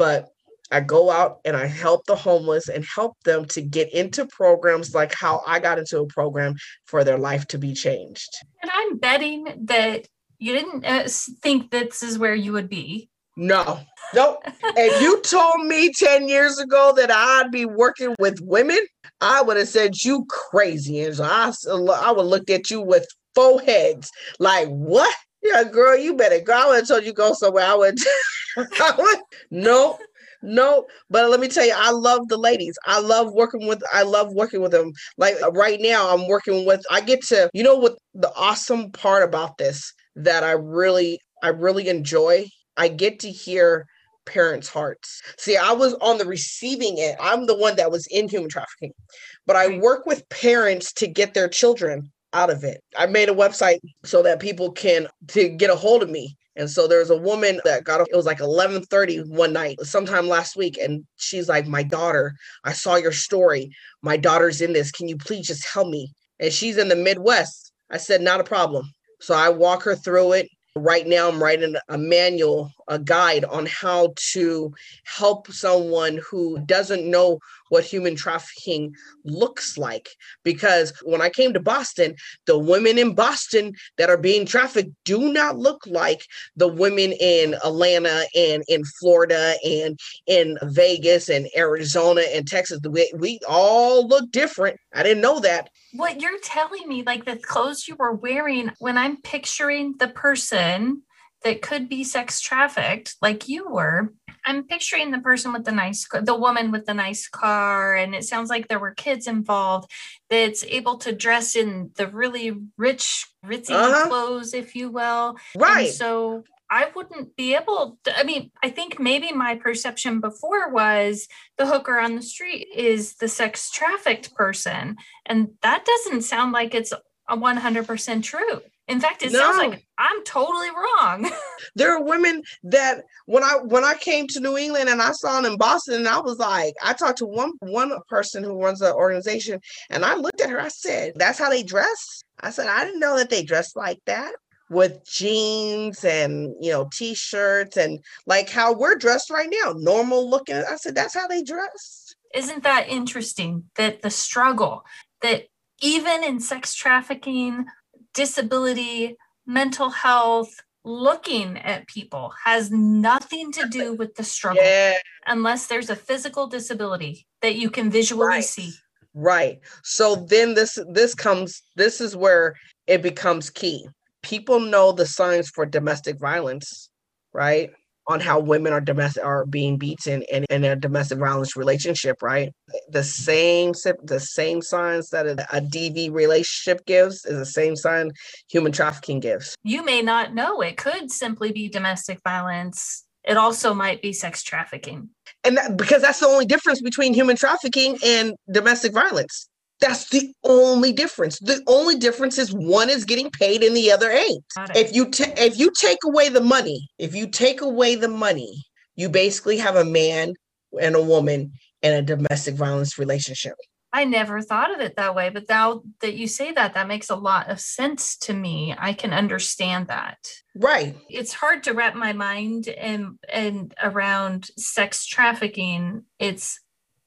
but I go out and I help the homeless and help them to get into programs like how I got into a program for their life to be changed. And I'm betting that you didn't uh, think this is where you would be. No, no. if you told me 10 years ago that I'd be working with women, I would have said you crazy. And so I, I would look at you with four heads like, what? Yeah, girl, you better go. I would have told you go somewhere. I would, I would no, no. But let me tell you, I love the ladies. I love working with. I love working with them. Like uh, right now, I'm working with. I get to. You know what? The awesome part about this that I really, I really enjoy. I get to hear parents' hearts. See, I was on the receiving end. I'm the one that was in human trafficking, but I work with parents to get their children out of it. I made a website so that people can to get a hold of me. And so there's a woman that got it was like 11:30 one night sometime last week and she's like my daughter, I saw your story. My daughter's in this. Can you please just help me? And she's in the Midwest. I said not a problem. So I walk her through it. Right now, I'm writing a manual, a guide on how to help someone who doesn't know what human trafficking looks like. Because when I came to Boston, the women in Boston that are being trafficked do not look like the women in Atlanta and in Florida and in Vegas and Arizona and Texas. We, we all look different. I didn't know that what you're telling me, like the clothes you were wearing, when I'm picturing the person that could be sex trafficked, like you were, I'm picturing the person with the nice, the woman with the nice car, and it sounds like there were kids involved that's able to dress in the really rich, ritzy uh-huh. clothes, if you will. Right. And so I wouldn't be able to, I mean, I think maybe my perception before was the hooker on the street is the sex trafficked person. And that doesn't sound like it's 100% true. In fact, it no. sounds like I'm totally wrong. there are women that when I when I came to New England and I saw them in Boston, and I was like, I talked to one one person who runs the organization, and I looked at her. I said, "That's how they dress." I said, "I didn't know that they dress like that." with jeans and you know t-shirts and like how we're dressed right now normal looking i said that's how they dress isn't that interesting that the struggle that even in sex trafficking disability mental health looking at people has nothing to do with the struggle yeah. unless there's a physical disability that you can visually right. see right so then this this comes this is where it becomes key people know the signs for domestic violence, right? On how women are domestic are being beaten in, in a domestic violence relationship, right? The same the same signs that a, a DV relationship gives is the same sign human trafficking gives. You may not know it could simply be domestic violence. It also might be sex trafficking. And that, because that's the only difference between human trafficking and domestic violence. That's the only difference. The only difference is one is getting paid and the other ain't. If you ta- if you take away the money, if you take away the money, you basically have a man and a woman in a domestic violence relationship. I never thought of it that way, but now that you say that, that makes a lot of sense to me. I can understand that. Right. It's hard to wrap my mind and and around sex trafficking. It's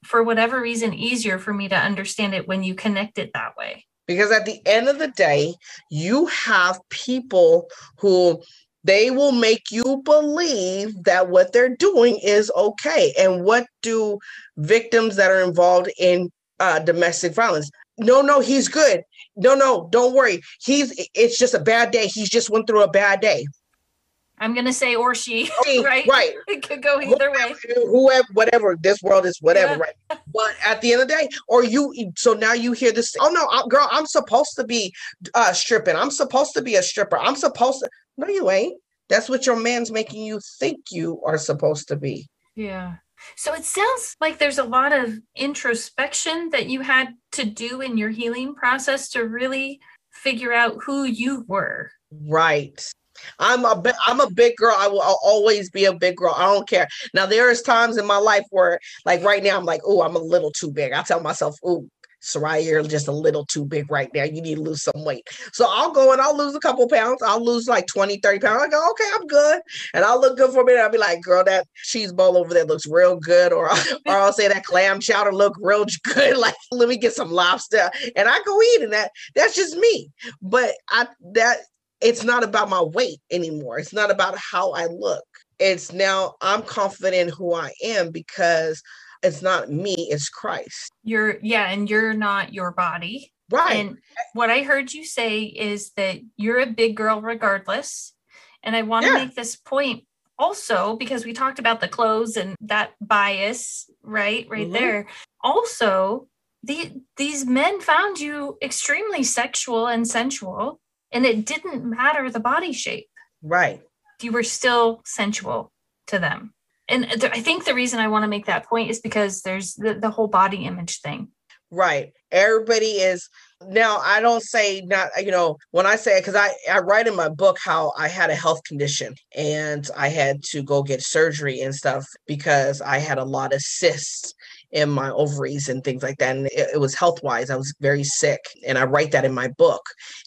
for whatever reason easier for me to understand it when you connect it that way. Because at the end of the day, you have people who they will make you believe that what they're doing is okay. And what do victims that are involved in uh, domestic violence? No, no, he's good. No, no, don't worry. He's it's just a bad day. He's just went through a bad day. I'm gonna say or she, right? Right. It could go either way. Whoever, whatever. This world is whatever, yeah. right? But at the end of the day, or you. So now you hear this. Oh no, I, girl, I'm supposed to be uh, stripping. I'm supposed to be a stripper. I'm supposed to. No, you ain't. That's what your man's making you think you are supposed to be. Yeah. So it sounds like there's a lot of introspection that you had to do in your healing process to really figure out who you were. Right. I'm a I'm a big girl. I will I'll always be a big girl. I don't care. Now there is times in my life where, like right now, I'm like, oh, I'm a little too big. I tell myself, oh, Soraya, you're just a little too big right now. You need to lose some weight. So I'll go and I'll lose a couple pounds. I'll lose like 20, 30 pounds. I go, okay, I'm good. And I'll look good for a minute. I'll be like, girl, that cheese bowl over there looks real good. Or, or I'll say that clam chowder look real good. Like, let me get some lobster. And I go eat and that that's just me. But I that it's not about my weight anymore. It's not about how I look. It's now I'm confident in who I am because it's not me, it's Christ. You're, yeah, and you're not your body. Right. And what I heard you say is that you're a big girl regardless. And I want to yeah. make this point also because we talked about the clothes and that bias, right? Right mm-hmm. there. Also, the, these men found you extremely sexual and sensual and it didn't matter the body shape. Right. You were still sensual to them. And th- I think the reason I want to make that point is because there's the, the whole body image thing. Right. Everybody is now I don't say not you know when I say because I I write in my book how I had a health condition and I had to go get surgery and stuff because I had a lot of cysts in my ovaries and things like that. And it, it was health wise. I was very sick. And I write that in my book.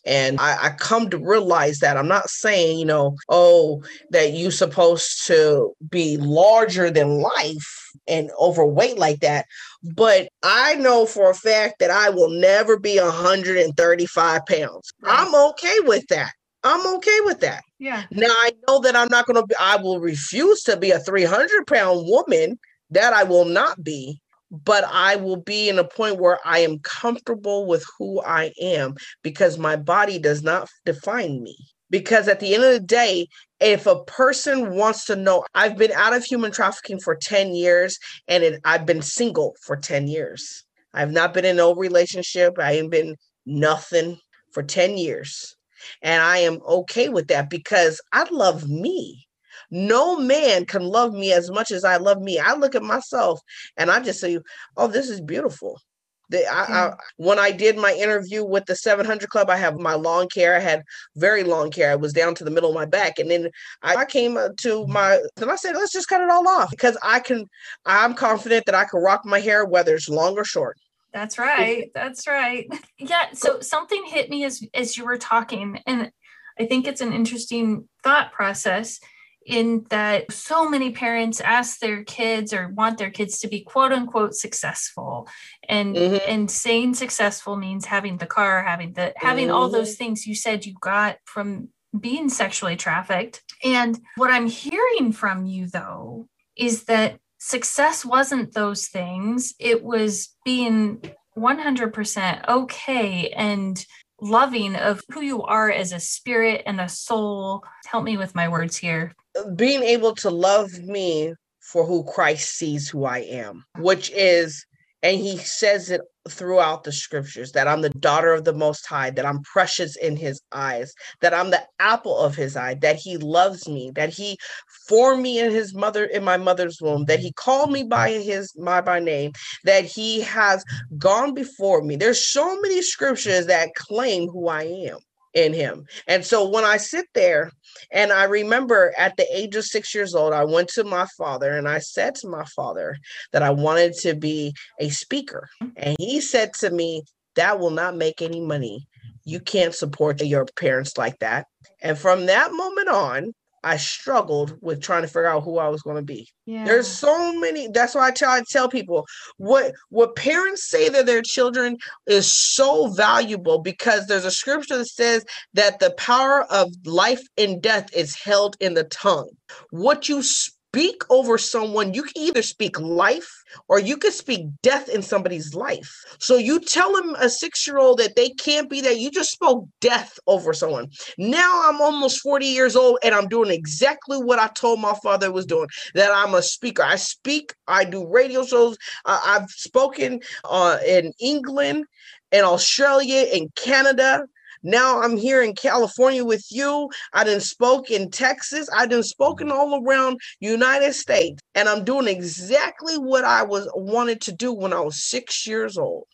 And I, I come to realize that I'm not saying, you know, oh, that you're supposed to be larger than life and overweight like that. But I know for a fact that I will never be 135 pounds. Right. I'm okay with that. I'm okay with that. Yeah. Now I know that I'm not going to be, I will refuse to be a 300 pound woman. That I will not be but I will be in a point where I am comfortable with who I am because my body does not define me. Because at the end of the day, if a person wants to know, I've been out of human trafficking for 10 years and it, I've been single for 10 years. I've not been in no relationship. I ain't been nothing for 10 years. And I am okay with that because I love me. No man can love me as much as I love me. I look at myself and I just say, oh, this is beautiful. The, I, I, mm. when I did my interview with the 700 Club, I have my long hair. I had very long hair. I was down to the middle of my back, and then I, I came uh, to my. Then I said, let's just cut it all off because I can. I'm confident that I can rock my hair whether it's long or short. That's right. That's right. Yeah. So something hit me as as you were talking, and I think it's an interesting thought process in that so many parents ask their kids or want their kids to be quote unquote successful and mm-hmm. and saying successful means having the car having the having mm-hmm. all those mm-hmm. things you said you got from being sexually trafficked and what i'm hearing from you though is that success wasn't those things it was being 100% okay and loving of who you are as a spirit and a soul. Help me with my words here. Being able to love me for who Christ sees who I am, which is, and he says it throughout the scriptures that I'm the daughter of the Most High, that I'm precious in His eyes, that I'm the apple of His eye, that He loves me, that He formed me in His mother in my mother's womb, that He called me by His my by name, that He has gone before me. There's so many scriptures that claim who I am in him. And so when I sit there and I remember at the age of six years old, I went to my father and I said to my father that I wanted to be a speaker. And he said to me, That will not make any money. You can't support your parents like that. And from that moment on, I struggled with trying to figure out who I was going to be. Yeah. There's so many. That's why I try to tell people what what parents say that their children is so valuable because there's a scripture that says that the power of life and death is held in the tongue. What you speak over someone, you can either speak life or you can speak death in somebody's life. So you tell them a six year old that they can't be that. You just spoke death over someone. Now I'm almost 40 years old and I'm doing exactly what I told my father was doing that I'm a speaker. I speak, I do radio shows. Uh, I've spoken uh, in England in Australia, in Canada, now I'm here in California with you. I didn't spoke in Texas. I didn't spoken mm-hmm. all around United States. And I'm doing exactly what I was wanted to do when I was six years old.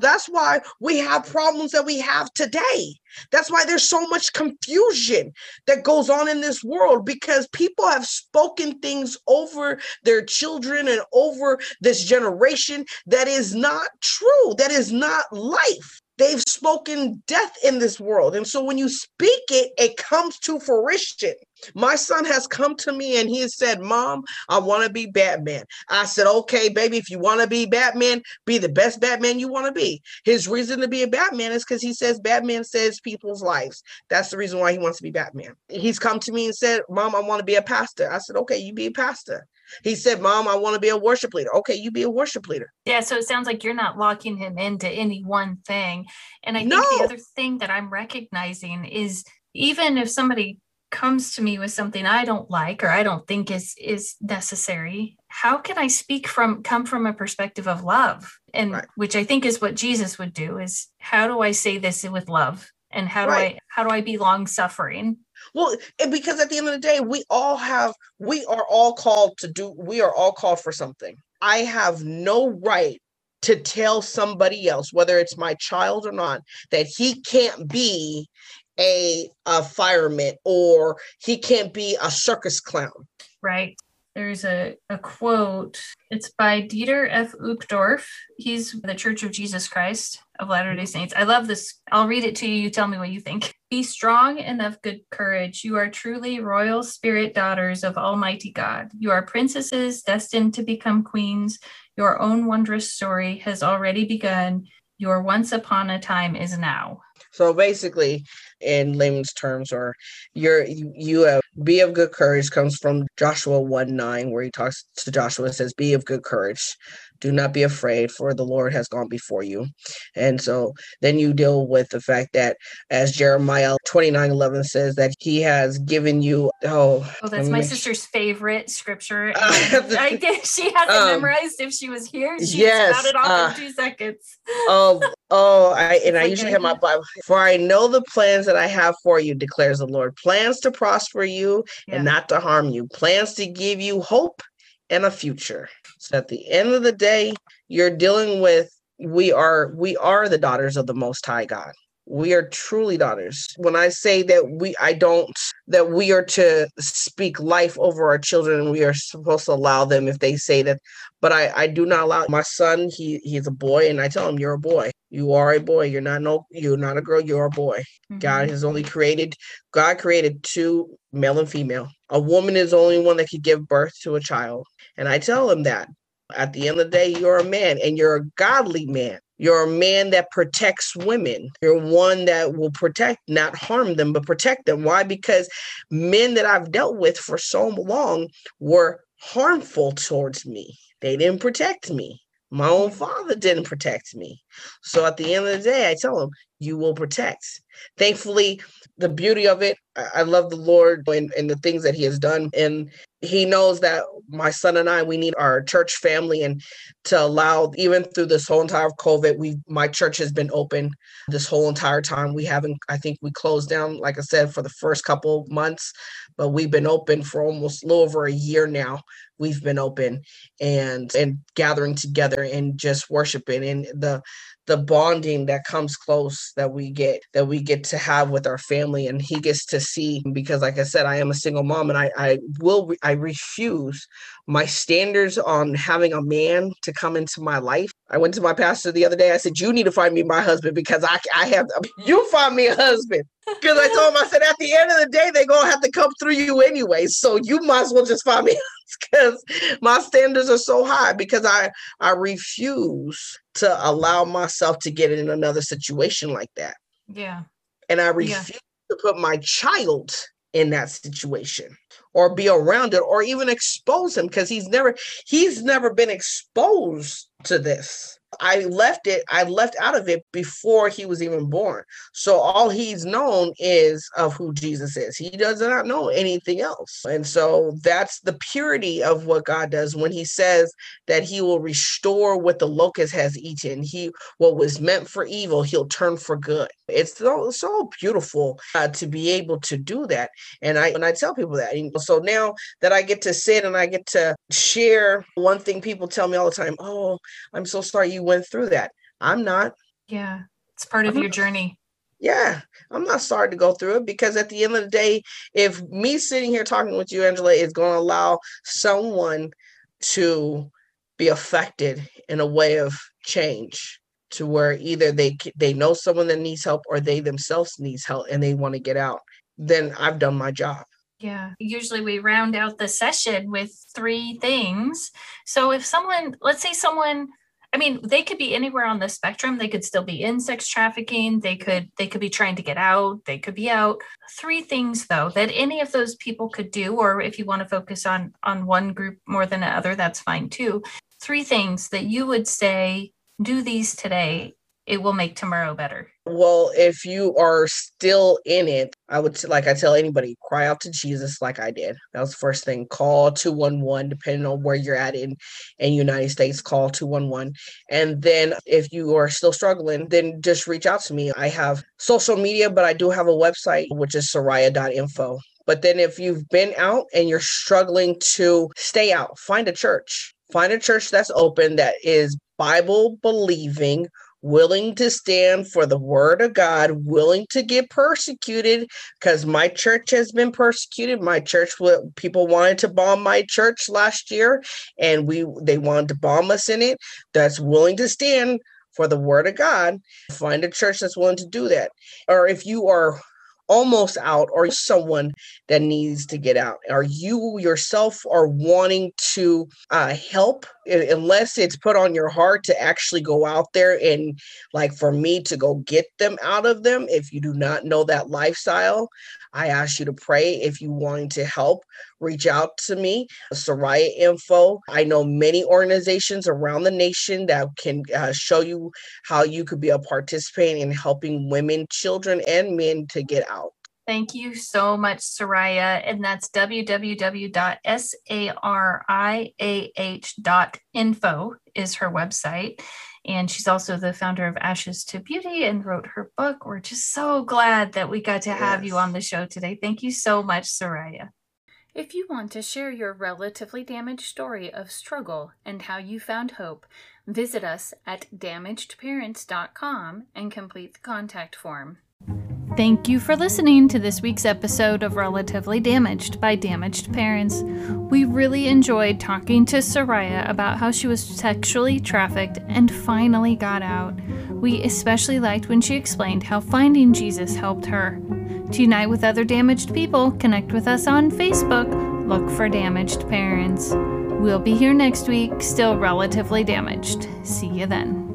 That's why we have problems that we have today. That's why there's so much confusion that goes on in this world because people have spoken things over their children and over this generation that is not true, that is not life. They've spoken death in this world. And so when you speak it, it comes to fruition. My son has come to me and he has said, Mom, I want to be Batman. I said, Okay, baby, if you want to be Batman, be the best Batman you want to be. His reason to be a Batman is because he says Batman saves people's lives. That's the reason why he wants to be Batman. He's come to me and said, Mom, I want to be a pastor. I said, Okay, you be a pastor. He said, Mom, I want to be a worship leader. Okay, you be a worship leader. Yeah, so it sounds like you're not locking him into any one thing. And I think no. the other thing that I'm recognizing is even if somebody comes to me with something I don't like or I don't think is is necessary, how can I speak from come from a perspective of love? And right. which I think is what Jesus would do is how do I say this with love? And how do right. I how do I be long suffering? Well, because at the end of the day, we all have, we are all called to do, we are all called for something. I have no right to tell somebody else, whether it's my child or not, that he can't be a, a fireman or he can't be a circus clown. Right. There's a, a quote. It's by Dieter F. Uchtdorf. He's the Church of Jesus Christ of Latter day Saints. I love this. I'll read it to you. You tell me what you think. Be strong and of good courage. You are truly royal spirit daughters of Almighty God. You are princesses destined to become queens. Your own wondrous story has already begun. Your once upon a time is now. So basically, in layman's terms, or you're you have be of good courage comes from Joshua 1 9, where he talks to Joshua, says, Be of good courage. Do not be afraid, for the Lord has gone before you. And so then you deal with the fact that, as Jeremiah 29 11 says, that he has given you. Oh, oh that's my sister's favorite scripture. I did. She has it um, memorized. If she was here, she yes, it off uh, in two seconds. Oh, oh, I, and I usually have my Bible. For I know the plans that I have for you, declares the Lord plans to prosper you yeah. and not to harm you, plans to give you hope and a future. So at the end of the day, you're dealing with we are we are the daughters of the most high god we are truly daughters. When i say that we i don't that we are to speak life over our children we are supposed to allow them if they say that but i i do not allow my son he he's a boy and i tell him you're a boy. You are a boy. You're not no you're not a girl. You're a boy. Mm-hmm. god has only created god created two male and female. A woman is the only one that could give birth to a child. And i tell him that at the end of the day you're a man and you're a godly man you're a man that protects women. You're one that will protect, not harm them, but protect them. Why? Because men that I've dealt with for so long were harmful towards me. They didn't protect me. My own father didn't protect me. So at the end of the day, I tell him, you will protect. Thankfully, the beauty of it, I love the Lord and, and the things that He has done. And He knows that my son and I, we need our church family and to allow, even through this whole entire COVID, we my church has been open this whole entire time. We haven't, I think we closed down, like I said, for the first couple months, but we've been open for almost a little over a year now. We've been open and and gathering together and just worshiping and the the bonding that comes close that we get that we get to have with our family and he gets to see because like i said i am a single mom and i i will i refuse my standards on having a man to come into my life i went to my pastor the other day i said you need to find me my husband because i i have you find me a husband because i told him i said at the end of the day they're gonna have to come through you anyway so you might as well just find me because my standards are so high because I I refuse to allow myself to get in another situation like that. Yeah. And I refuse yeah. to put my child in that situation or be around it or even expose him because he's never he's never been exposed to this. I left it, I left out of it before he was even born. So all he's known is of who Jesus is. He does not know anything else. And so that's the purity of what God does when he says that he will restore what the locust has eaten. He what was meant for evil, he'll turn for good. It's so so beautiful uh, to be able to do that. And I and I tell people that. So now that I get to sit and I get to share one thing people tell me all the time, "Oh, I'm so sorry you went through that. I'm not. Yeah. It's part of I'm your not, journey. Yeah. I'm not sorry to go through it because at the end of the day, if me sitting here talking with you, Angela, is going to allow someone to be affected in a way of change to where either they they know someone that needs help or they themselves needs help and they want to get out then i've done my job yeah, usually we round out the session with three things. So if someone, let's say someone I mean, they could be anywhere on the spectrum. They could still be in sex trafficking. They could they could be trying to get out. They could be out. Three things though that any of those people could do or if you want to focus on on one group more than another, that's fine too. Three things that you would say do these today it will make tomorrow better. Well, if you are still in it, I would like I tell anybody, cry out to Jesus like I did. That was the first thing. Call 211 depending on where you're at in in United States, call 211. And then if you are still struggling, then just reach out to me. I have social media, but I do have a website which is soraya.info. But then if you've been out and you're struggling to stay out, find a church. Find a church that's open that is Bible believing willing to stand for the word of God, willing to get persecuted because my church has been persecuted. My church, people wanted to bomb my church last year, and we they wanted to bomb us in it. That's willing to stand for the word of God. Find a church that's willing to do that. Or if you are almost out or someone that needs to get out. Or you yourself are wanting to uh, help? Unless it's put on your heart to actually go out there and like for me to go get them out of them if you do not know that lifestyle i ask you to pray if you want to help reach out to me soraya info i know many organizations around the nation that can uh, show you how you could be a participant in helping women children and men to get out Thank you so much, Soraya. And that's www.soraya.info is her website. And she's also the founder of Ashes to Beauty and wrote her book. We're just so glad that we got to have yes. you on the show today. Thank you so much, Soraya. If you want to share your relatively damaged story of struggle and how you found hope, visit us at damagedparents.com and complete the contact form. Thank you for listening to this week's episode of Relatively Damaged by Damaged Parents. We really enjoyed talking to Soraya about how she was sexually trafficked and finally got out. We especially liked when she explained how finding Jesus helped her. To unite with other damaged people, connect with us on Facebook. Look for Damaged Parents. We'll be here next week, still relatively damaged. See you then.